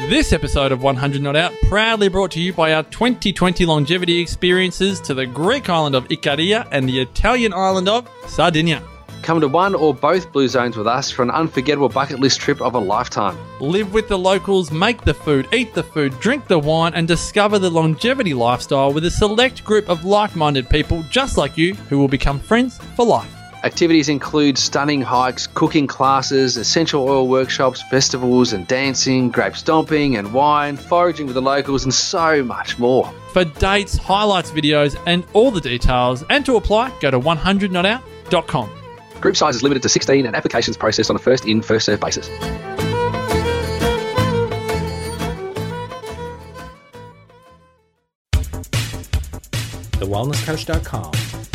This episode of 100 Not Out proudly brought to you by our 2020 longevity experiences to the Greek island of Icaria and the Italian island of Sardinia. Come to one or both Blue Zones with us for an unforgettable bucket list trip of a lifetime. Live with the locals, make the food, eat the food, drink the wine, and discover the longevity lifestyle with a select group of like minded people just like you who will become friends for life. Activities include stunning hikes, cooking classes, essential oil workshops, festivals and dancing, grape stomping and wine, foraging with the locals, and so much more. For dates, highlights, videos, and all the details, and to apply, go to 100notout.com. Group size is limited to 16 and applications processed on a first in, first served basis. TheWellnessCouch.com,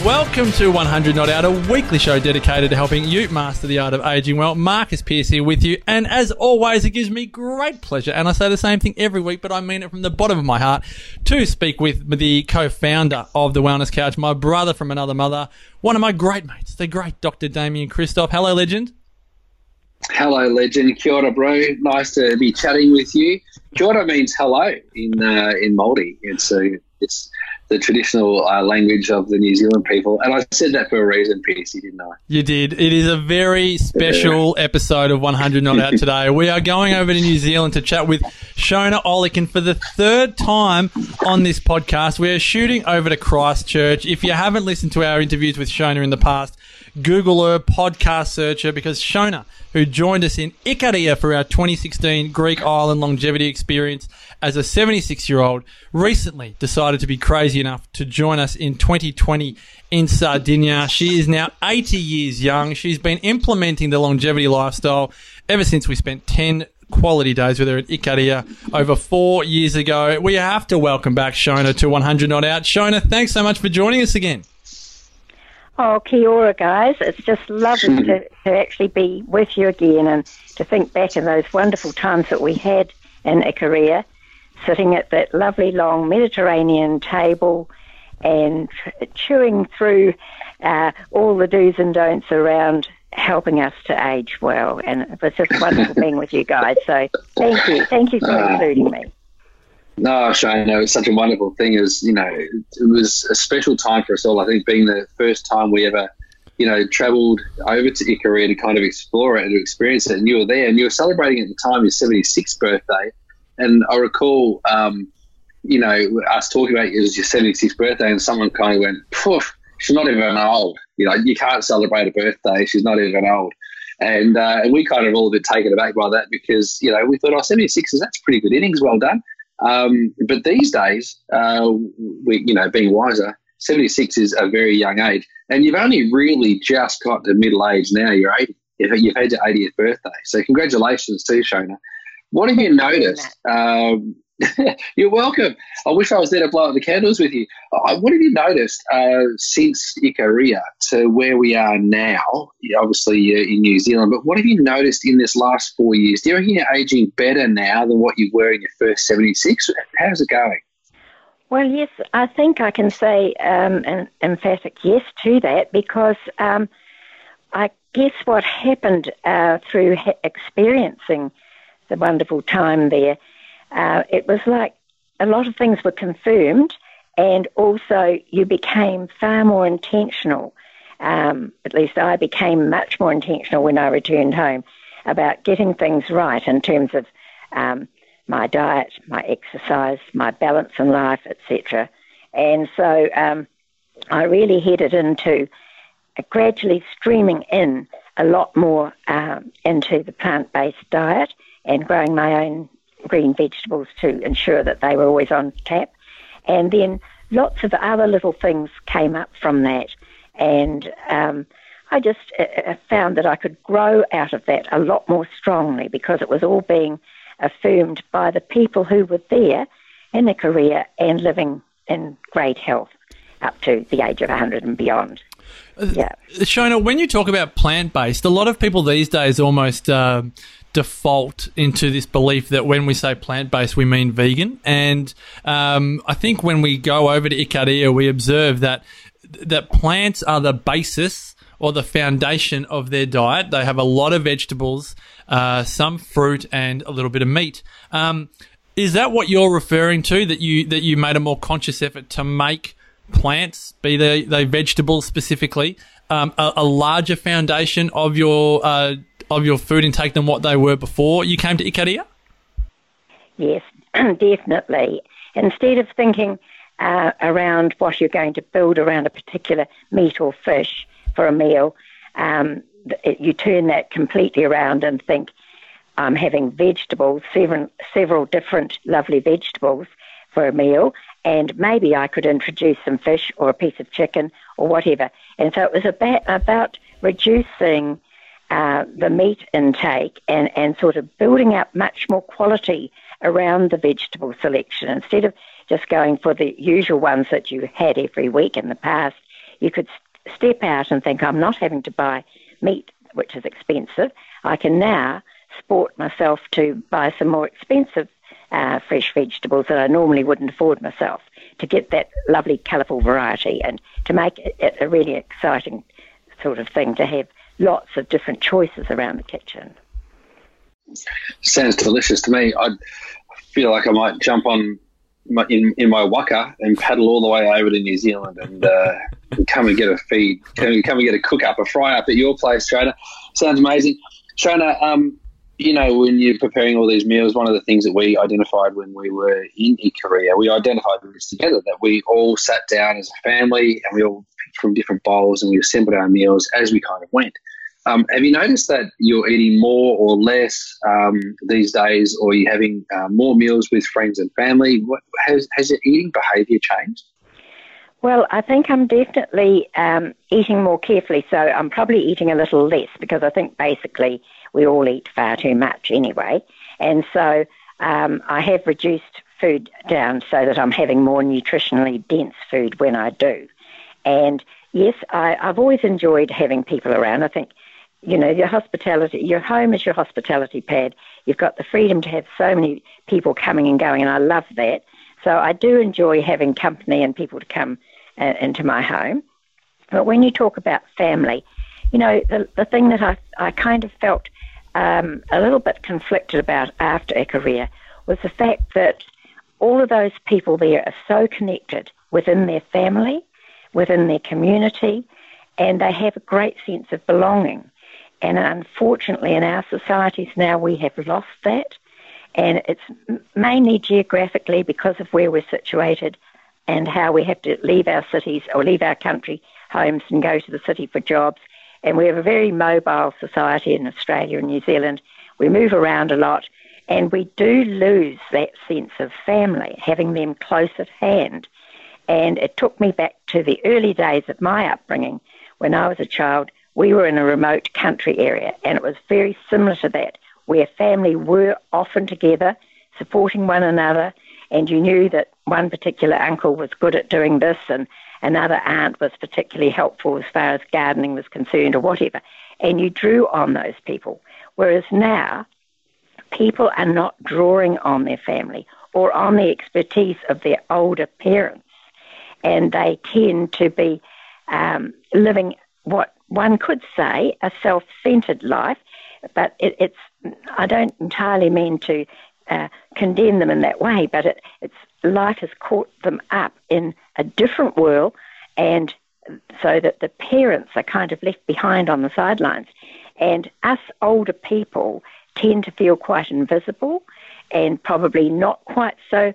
Welcome to 100 Not Out, a weekly show dedicated to helping you master the art of aging well. Marcus Pierce here with you, and as always, it gives me great pleasure, and I say the same thing every week, but I mean it from the bottom of my heart, to speak with the co-founder of the Wellness Couch, my brother from another mother, one of my great mates, the great Dr. Damien Christoph. Hello, legend. Hello, legend. Kia ora, bro. Nice to be chatting with you. Kia ora means hello in uh, in Māori. It's uh, it's the traditional uh, language of the New Zealand people, and I said that for a reason, Piercy, didn't I? You did. It is a very special episode of 100 Not Out today. we are going over to New Zealand to chat with Shona Olykan for the third time on this podcast. We are shooting over to Christchurch. If you haven't listened to our interviews with Shona in the past, Google her, podcast search her, because Shona, who joined us in Icaria for our 2016 Greek island longevity experience as a 76 year old, recently decided to be crazy enough to join us in 2020 in Sardinia. She is now 80 years young. She's been implementing the longevity lifestyle ever since we spent 10 quality days with her at Icaria over four years ago. We have to welcome back Shona to 100 Not Out. Shona, thanks so much for joining us again. Oh, kia ora, guys. It's just lovely hmm. to, to actually be with you again and to think back in those wonderful times that we had in Icaria, sitting at that lovely long Mediterranean table and chewing through uh, all the do's and don'ts around helping us to age well. And it was just wonderful being with you guys. So thank you. Thank you for including me. No, Shona, no, it's such a wonderful thing. Was, you know, it was a special time for us all. I think being the first time we ever, you know, travelled over to Icaria to kind of explore it and to experience it. And you were there and you were celebrating at the time your 76th birthday. And I recall, um, you know, us talking about it was your 76th birthday and someone kind of went, poof, she's not even old. You know, you can't celebrate a birthday. She's not even old. And, uh, and we kind of all a bit taken aback by that because, you know, we thought, oh, 76 is that's pretty good innings. Well done. Um, but these days, uh, we, you know, being wiser, 76 is a very young age. And you've only really just got to middle age now. You're 80. You've had your 80th birthday. So congratulations to Shona. What have you noticed? Um, you're welcome. I wish I was there to blow out the candles with you. Uh, what have you noticed uh, since Icaria to where we are now? Obviously, uh, in New Zealand, but what have you noticed in this last four years? Do you reckon you're aging better now than what you were in your first 76? How's it going? Well, yes, I think I can say um, an emphatic yes to that because um, I guess what happened uh, through ha- experiencing the wonderful time there uh, it was like a lot of things were confirmed, and also you became far more intentional. Um, at least I became much more intentional when I returned home about getting things right in terms of um, my diet, my exercise, my balance in life, etc. And so um, I really headed into gradually streaming in a lot more um, into the plant based diet and growing my own green vegetables to ensure that they were always on tap. And then lots of other little things came up from that. And um, I just uh, uh, found that I could grow out of that a lot more strongly because it was all being affirmed by the people who were there in Ikaria and living in great health up to the age of 100 and beyond. Yeah. Shona, when you talk about plant based, a lot of people these days almost uh, default into this belief that when we say plant based, we mean vegan. And um, I think when we go over to Ikaria, we observe that that plants are the basis or the foundation of their diet. They have a lot of vegetables, uh, some fruit, and a little bit of meat. Um, is that what you're referring to? That you that you made a more conscious effort to make plants, be they, they vegetables specifically, um, a, a, larger foundation of your uh, of your food intake than what they were before you came to Ikaria? Yes, definitely. Instead of thinking uh, around what you're going to build around a particular meat or fish for a meal, um, you turn that completely around and think, I'm having vegetables, several, several different lovely vegetables for a meal, and maybe I could introduce some fish or a piece of chicken or whatever. And so it was about, about reducing uh, the meat intake and, and sort of building up much more quality around the vegetable selection. Instead of just going for the usual ones that you had every week in the past, you could step out and think, I'm not having to buy meat, which is expensive. I can now sport myself to buy some more expensive uh, fresh vegetables that I normally wouldn't afford myself to get that lovely, colourful variety and to make it a really exciting sort of thing to have lots of different choices around the kitchen. Sounds delicious to me. I feel like I might jump on my, in, in my waka and paddle all the way over to New Zealand and, uh, come and get a feed, come, come and get a cook up, a fry up at your place, Shona. Sounds amazing. Shona, um, you know, when you're preparing all these meals, one of the things that we identified when we were in Ikaria, we identified this together that we all sat down as a family and we all from different bowls and we assembled our meals as we kind of went. Um, have you noticed that you're eating more or less um, these days, or you're you having uh, more meals with friends and family? What, has, has your eating behaviour changed? Well, I think I'm definitely um, eating more carefully, so I'm probably eating a little less because I think basically we all eat far too much anyway. And so um, I have reduced food down so that I'm having more nutritionally dense food when I do. And yes, I, I've always enjoyed having people around. I think, you know, your hospitality, your home is your hospitality pad. You've got the freedom to have so many people coming and going, and I love that. So I do enjoy having company and people to come uh, into my home. But when you talk about family, you know, the, the thing that I, I kind of felt um, a little bit conflicted about after Ikaria was the fact that all of those people there are so connected within their family, within their community, and they have a great sense of belonging. And unfortunately, in our societies now, we have lost that. And it's mainly geographically because of where we're situated and how we have to leave our cities or leave our country homes and go to the city for jobs and we have a very mobile society in Australia and New Zealand. We move around a lot, and we do lose that sense of family, having them close at hand. And it took me back to the early days of my upbringing. When I was a child, we were in a remote country area, and it was very similar to that, where family were often together, supporting one another, and you knew that one particular uncle was good at doing this and another aunt was particularly helpful as far as gardening was concerned or whatever. And you drew on those people. Whereas now, people are not drawing on their family or on the expertise of their older parents. And they tend to be um, living what one could say a self centered life, but it, it's, I don't entirely mean to uh, condemn them in that way, but it, it's life has caught them up in a different world, and so that the parents are kind of left behind on the sidelines. And us older people tend to feel quite invisible and probably not quite so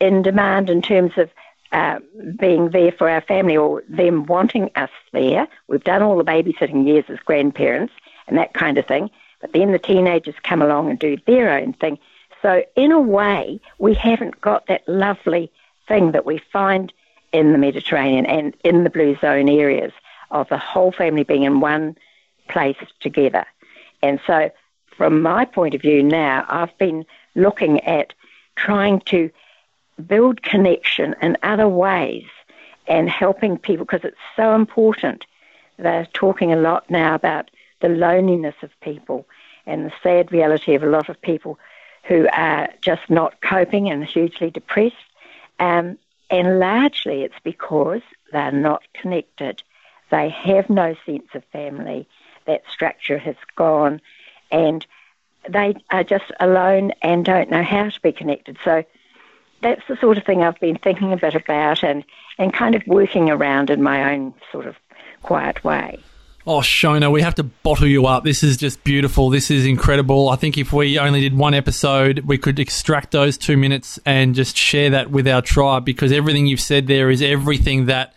in demand in terms of uh, being there for our family or them wanting us there. We've done all the babysitting years as grandparents and that kind of thing, but then the teenagers come along and do their own thing. So, in a way, we haven't got that lovely thing that we find in the Mediterranean and in the blue zone areas of the whole family being in one place together. And so, from my point of view now, I've been looking at trying to build connection in other ways and helping people because it's so important they're talking a lot now about the loneliness of people and the sad reality of a lot of people who are just not coping and hugely depressed. Um, and largely it's because they're not connected. They have no sense of family. That structure has gone. And they are just alone and don't know how to be connected. So that's the sort of thing I've been thinking a bit about and, and kind of working around in my own sort of quiet way. Oh, Shona, we have to bottle you up. This is just beautiful. This is incredible. I think if we only did one episode, we could extract those two minutes and just share that with our tribe because everything you've said there is everything that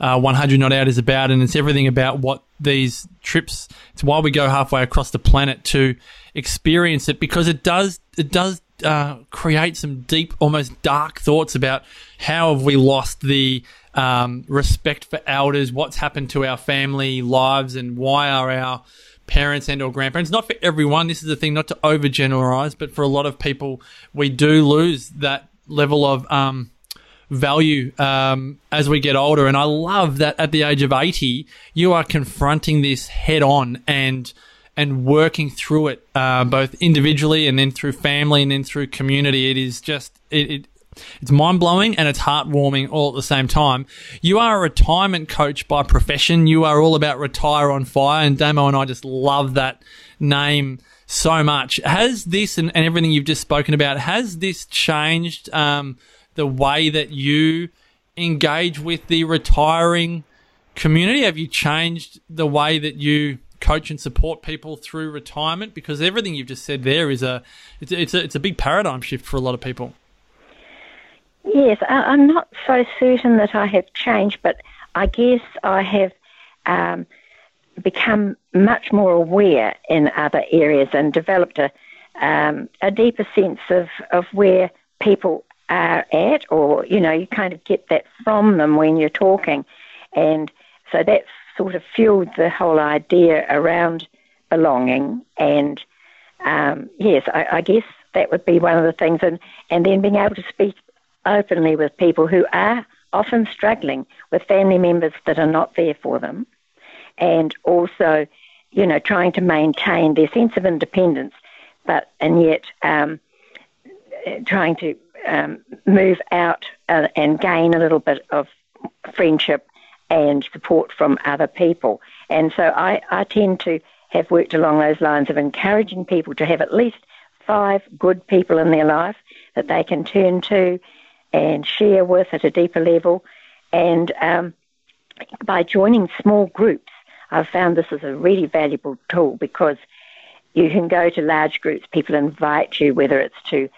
uh, 100 Not Out is about, and it's everything about what these trips. It's why we go halfway across the planet to experience it because it does it does uh, create some deep, almost dark thoughts about how have we lost the um, respect for elders, what's happened to our family lives, and why are our parents and or grandparents not for everyone this is the thing not to overgeneralize but for a lot of people we do lose that level of um, value um, as we get older. And i love that at the age of 80 you are confronting this head on and and working through it uh, both individually and then through family and then through community it is just it, it it's mind blowing and it's heartwarming all at the same time. You are a retirement coach by profession. You are all about retire on fire, and Damo and I just love that name so much. Has this and, and everything you've just spoken about has this changed um, the way that you engage with the retiring community? Have you changed the way that you coach and support people through retirement? Because everything you've just said there is a it's, it's a it's a big paradigm shift for a lot of people. Yes, I, am not so certain that I have changed, but I guess I have um, become much more aware in other areas and developed a, um, a deeper sense of, of where people are at, or, you know, you kind of get that from them when you're talking. And so that's sort of fueled the whole idea around belonging. And um, yes, I, I guess that would be one of the things. And, and then being able to speak openly with people who are often struggling with family members that are not there for them, and also, you know, trying to maintain their sense of independence, but and yet um, trying to um, move out uh, and gain a little bit of friendship and support from other people. And so I, I tend to have worked along those lines of encouraging people to have at least five good people in their life that they can turn to and share with at a deeper level. And um, by joining small groups, I've found this is a really valuable tool because you can go to large groups. People invite you, whether it's to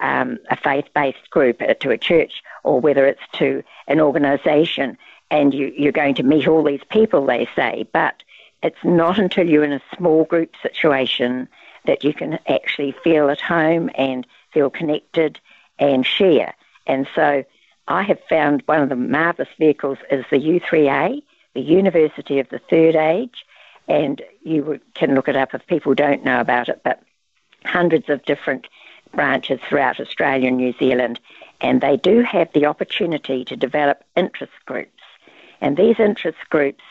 um, a faith-based group, uh, to a church, or whether it's to an organisation, and you, you're going to meet all these people, they say. But it's not until you're in a small group situation that you can actually feel at home and feel connected and share. And so I have found one of the marvellous vehicles is the U3A, the University of the Third Age, and you can look it up if people don't know about it, but hundreds of different branches throughout Australia and New Zealand, and they do have the opportunity to develop interest groups. And these interest groups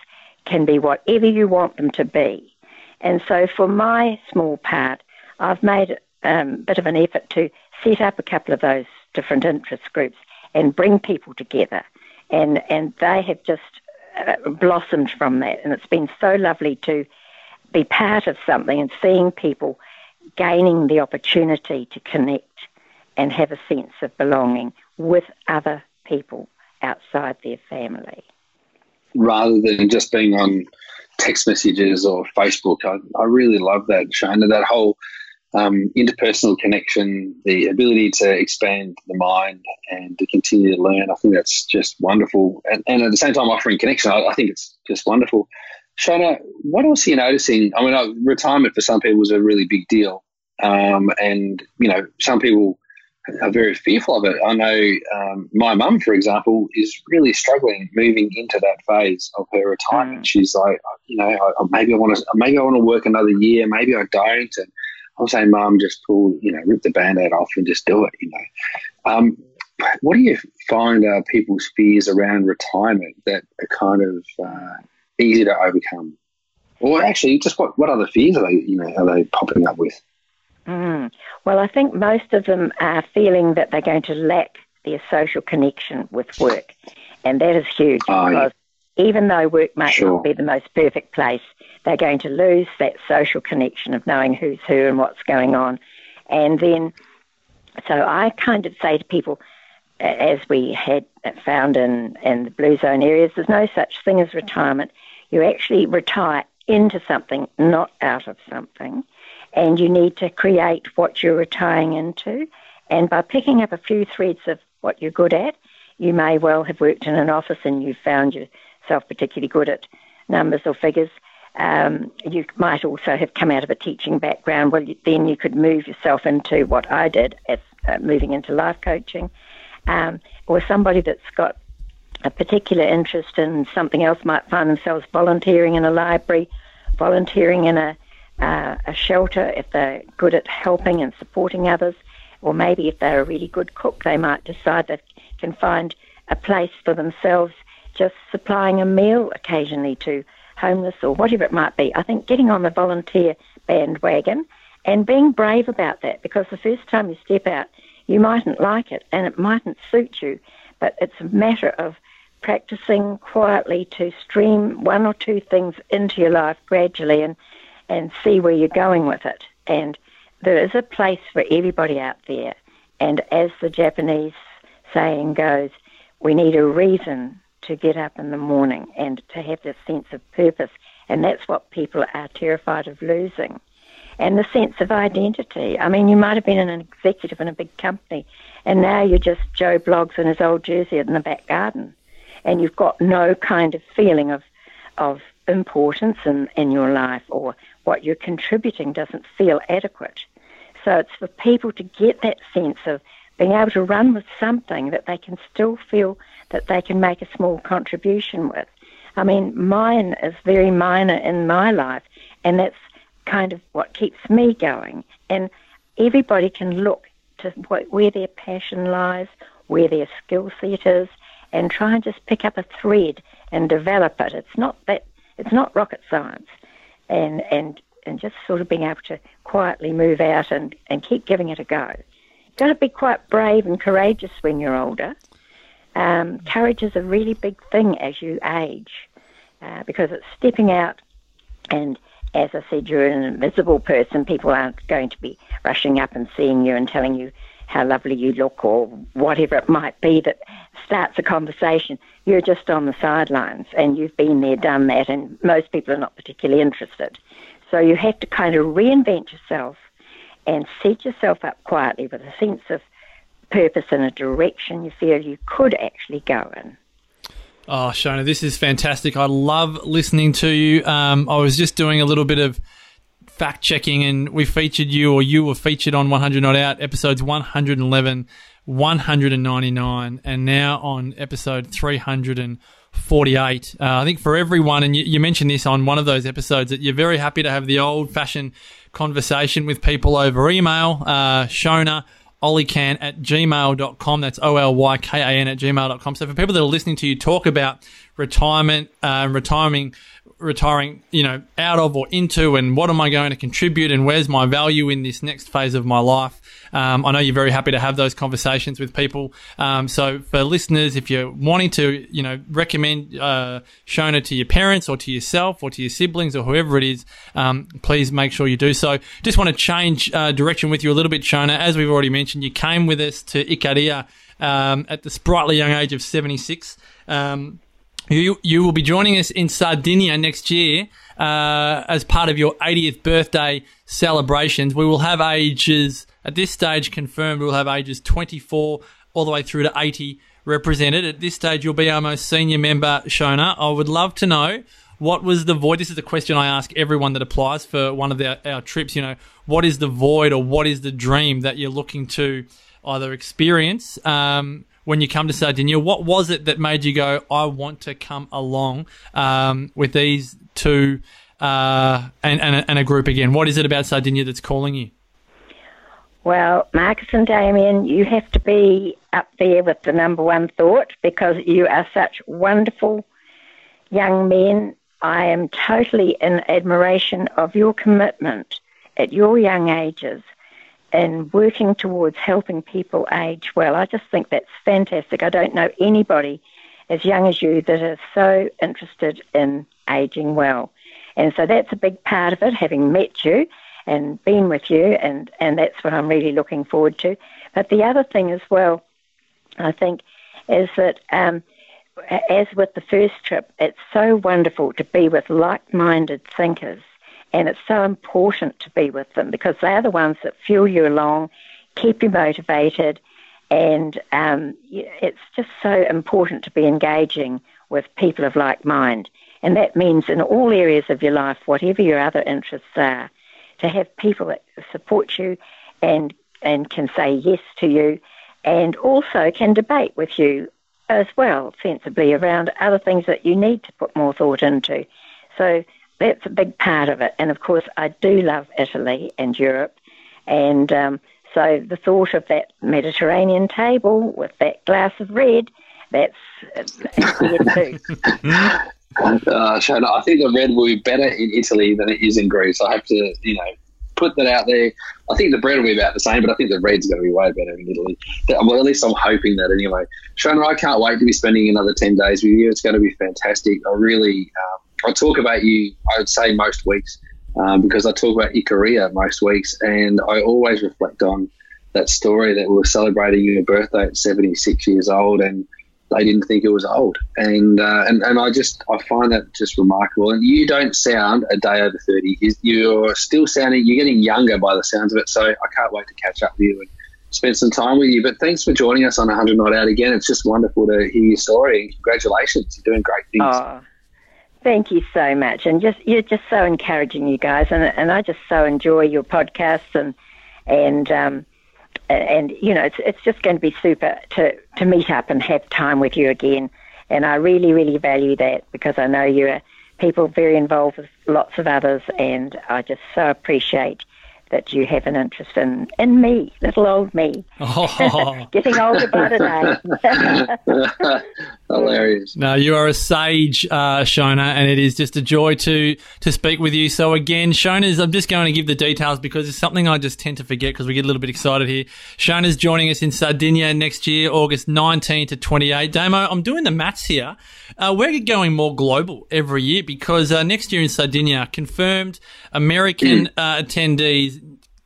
can be whatever you want them to be. And so for my small part, I've made um, a bit of an effort to set up a couple of those different interest groups and bring people together. And, and they have just uh, blossomed from that. And it's been so lovely to be part of something and seeing people gaining the opportunity to connect and have a sense of belonging with other people outside their family. Rather than just being on text messages or Facebook, I, I really love that, Shona, that whole um, interpersonal connection, the ability to expand the mind and to continue to learn. I think that's just wonderful. And, and at the same time, offering connection, I, I, think it's just wonderful. Shona, what else are you noticing? I mean, uh, retirement for some people is a really big deal. Um, and, you know, some people are very fearful of it. I know um, my mum, for example, is really struggling moving into that phase of her retirement. Mm. She's like, you know, I, maybe I want to, maybe I want to work another year, maybe I don't. And I'm saying, Mum, just pull, you know, rip the band-aid off and just do it, you know. Um, what do you find are people's fears around retirement that are kind of uh, easy to overcome? Or actually, just what, what other fears are they, you know, are they popping up with? Mm. Well, I think most of them are feeling that they're going to lack their social connection with work, and that is huge Oh, yeah. even though work might Sure. not be the most perfect place, they're going to lose that social connection of knowing who's who and what's going on. And then, so I kind of say to people, as we had found in, in the blue zone areas, there's no such thing as retirement. You actually retire into something, not out of something. And you need to create what you're retiring into. And by picking up a few threads of what you're good at, you may well have worked in an office and you've found yourself particularly good at numbers or figures. Um, you might also have come out of a teaching background. Well, you, then you could move yourself into what I did, as, uh, moving into life coaching, um, or somebody that's got a particular interest in something else might find themselves volunteering in a library, volunteering in a, uh, a shelter if they're good at helping and supporting others, or maybe if they're a really good cook, they might decide they can find a place for themselves just supplying a meal occasionally to homeless or whatever it might be. I think getting on the volunteer bandwagon and being brave about that because the first time you step out, you mightn't like it and it mightn't suit you, but it's a matter of practicing quietly to stream one or two things into your life gradually and, and see where you're going with it. And there is a place for everybody out there. And as the Japanese saying goes, we need a reason to get up in the morning and to have this sense of purpose. And that's what people are terrified of losing. And the sense of identity. I mean, you might have been an executive in a big company, and now you're just Joe Bloggs in his old jersey in the back garden. And you've got no kind of feeling of, of importance in, in your life, or what you're contributing doesn't feel adequate. So it's for people to get that sense of being able to run with something that they can still feel that they can make a small contribution with. I mean, mine is very minor in my life, and that's kind of what keeps me going. And everybody can look to where their passion lies, where their skill set is, and try and just pick up a thread and develop it. It's not that it's not rocket science, and and and just sort of being able to quietly move out and, and keep giving it a go. Got to be quite brave and courageous when you're older. Um, courage is a really big thing as you age uh, because it's stepping out and as I said, you're an invisible person. People aren't going to be rushing up and seeing you and telling you how lovely you look or whatever it might be that starts a conversation. You're just on the sidelines and you've been there, done that, and most people are not particularly interested. So you have to kind of reinvent yourself and set yourself up quietly with a sense of purpose and a direction you feel you could actually go in. Oh, Shona, this is fantastic. I love listening to you. Um, I was just doing a little bit of fact checking, and we featured you, or you were featured on 100 Not Out episodes 111, 199, and now on episode 348. Uh, I think for everyone, and you, you mentioned this on one of those episodes, that you're very happy to have the old fashioned conversation with people over email. Uh, Shona Olykan at gmail.com. That's O L Y K A N at gmail.com. So for people that are listening to you talk about retirement, uh, retiring, retiring, you know, out of or into and what am I going to contribute and where's my value in this next phase of my life. Um, I know you're very happy to have those conversations with people. Um, so for listeners, if you're wanting to, you know, recommend uh, Shona to your parents or to yourself or to your siblings or whoever it is, um, please make sure you do so. Just want to change uh, direction with you a little bit, Shona. As we've already mentioned, you came with us to Ikaria um, at the sprightly young age of 76. Um, you you will be joining us in Sardinia next year uh, as part of your 80th birthday celebrations. We will have ages at this stage confirmed. We'll have ages 24 all the way through to 80 represented. At this stage, you'll be our most senior member, Shona. I would love to know what was the void. This is a question I ask everyone that applies for one of our, our trips. You know, what is the void or what is the dream that you're looking to either experience? Um, when you come to Sardinia, what was it that made you go, I want to come along um, with these two uh, and, and, a, and a group again? What is it about Sardinia that's calling you? Well, Marcus and Damien, you have to be up there with the number one thought because you are such wonderful young men I am totally in admiration of your commitment at your young ages in working towards helping people age well. I just think that's fantastic. I don't know anybody as young as you that is so interested in aging well. And so that's a big part of it, having met you and been with you, and, and that's what I'm really looking forward to. But the other thing as well, I think, is that um, as with the first trip, it's so wonderful to be with like minded thinkers. And it's so important to be with them because they're the ones that fuel you along, keep you motivated, and um, it's just so important to be engaging with people of like mind. And that means in all areas of your life, whatever your other interests are, to have people that support you and and can say yes to you and also can debate with you as well sensibly around other things that you need to put more thought into. So that's a big part of it. And of course, I do love Italy and Europe. And um, so the thought of that Mediterranean table with that glass of red, that's, there too. Uh, Shona, I think the red will be better in Italy than it is in Greece. I have to, you know, put that out there. I think the bread will be about the same, but I think the red's going to be way better in Italy. Well, at least I'm hoping that anyway. Shona, I can't wait to be spending another 10 days with you. It's going to be fantastic. I really, um, I talk about you, I would say most weeks, um, because I talk about your career most weeks, and I always reflect on that story that we were celebrating your birthday at 76 years old, and they didn't think it was old, and uh, and and I just I find that just remarkable. And you don't sound a day over thirty. You're still sounding. You're getting younger by the sounds of it. So I can't wait to catch up with you and spend some time with you. But thanks for joining us on 100 Not Out again. It's just wonderful to hear your story. Congratulations, you're doing great things. Oh, thank you so much, and just you're just so encouraging, you guys, and and I just so enjoy your podcasts and and. Um, and you know, it's it's just going to be super to to meet up and have time with you again. And I really, really value that because I know you're people very involved with lots of others, and I just so appreciate that you have an interest in, in me, little old me. Oh. Getting older by the day. Hilarious. No, you are a sage, uh, Shona, and it is just a joy to to speak with you. So again, Shona's, I'm just going to give the details because it's something I just tend to forget because we get a little bit excited here. Shona's joining us in Sardinia next year, August 19 to 28. Damo, I'm doing the maths here. Uh, we're going more global every year because uh, next year in Sardinia, confirmed American mm. uh, attendees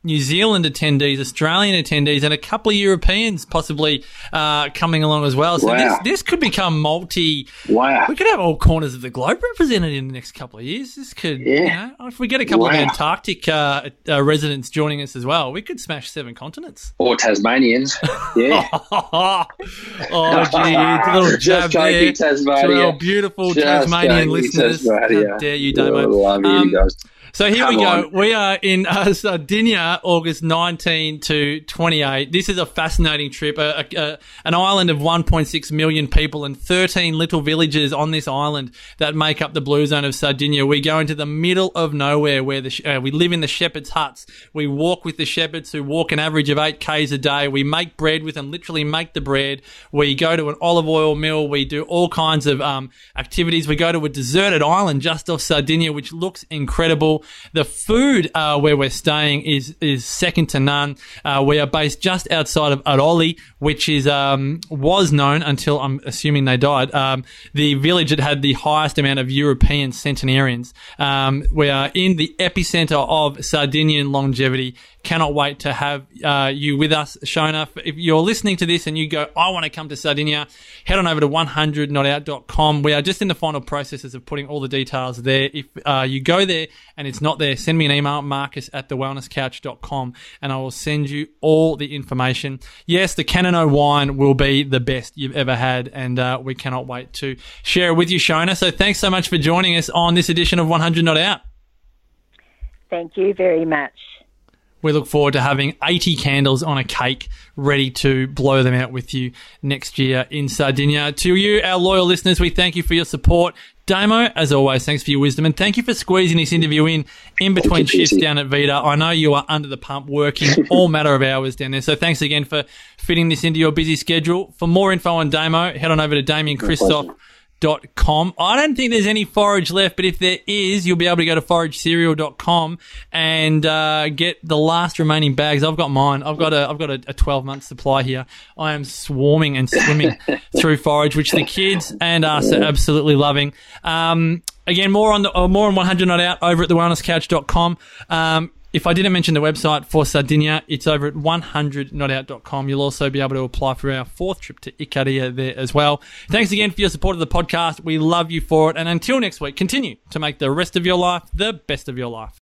New Zealand attendees, Australian attendees, and a couple of Europeans possibly uh, coming along as well. So wow. this, this could become multi. Wow. We could have all corners of the globe represented in the next couple of years. This could, yeah. You know, if we get a couple wow. of Antarctic uh, uh, residents joining us as well, we could smash seven continents. Or Tasmanians. Yeah. oh, gee, little jab there Tasmania. to our beautiful Just Tasmanian listeners. Tasmania. How dare you, Damo? Oh, love you um, guys. So here Come we go. On. We are in uh, Sardinia, August 19 to 28. This is a fascinating trip. A, a, an island of 1.6 million people and 13 little villages on this island that make up the blue zone of Sardinia. We go into the middle of nowhere where the, uh, we live in the shepherds' huts. We walk with the shepherds who walk an average of 8 Ks a day. We make bread with them, literally make the bread. We go to an olive oil mill. We do all kinds of um, activities. We go to a deserted island just off Sardinia, which looks incredible. The food uh, where we're staying is is second to none. Uh, we are based just outside of Aroli, which is um, was known until I'm assuming they died. Um, the village that had the highest amount of European centenarians. Um, we are in the epicenter of Sardinian longevity cannot wait to have uh, you with us, Shona. If you're listening to this and you go, I want to come to Sardinia, head on over to 100notout.com. We are just in the final processes of putting all the details there. If uh, you go there and it's not there, send me an email, marcus at thewellnesscouch.com, and I will send you all the information. Yes, the Cannonau wine will be the best you've ever had, and uh, we cannot wait to share it with you, Shona. So thanks so much for joining us on this edition of 100 Not Out. Thank you very much. We look forward to having 80 candles on a cake ready to blow them out with you next year in Sardinia. To you, our loyal listeners, we thank you for your support. Damo, as always, thanks for your wisdom and thank you for squeezing this interview in in between shifts down at Vita. I know you are under the pump working all matter of hours down there. So thanks again for fitting this into your busy schedule. For more info on Damo, head on over to Damien Christoph com. I don't think there's any forage left, but if there is, you'll be able to go to foragecereal.com and uh, get the last remaining bags. I've got mine. I've got a I've got a, a 12 month supply here. I am swarming and swimming through forage, which the kids and us are absolutely loving. Um, again, more on the uh, more on 100 not out over at thewellnesscouch.com. Um, if I didn't mention the website for Sardinia, it's over at 100notout.com. You'll also be able to apply for our fourth trip to Icaria there as well. Thanks again for your support of the podcast. We love you for it. And until next week, continue to make the rest of your life the best of your life.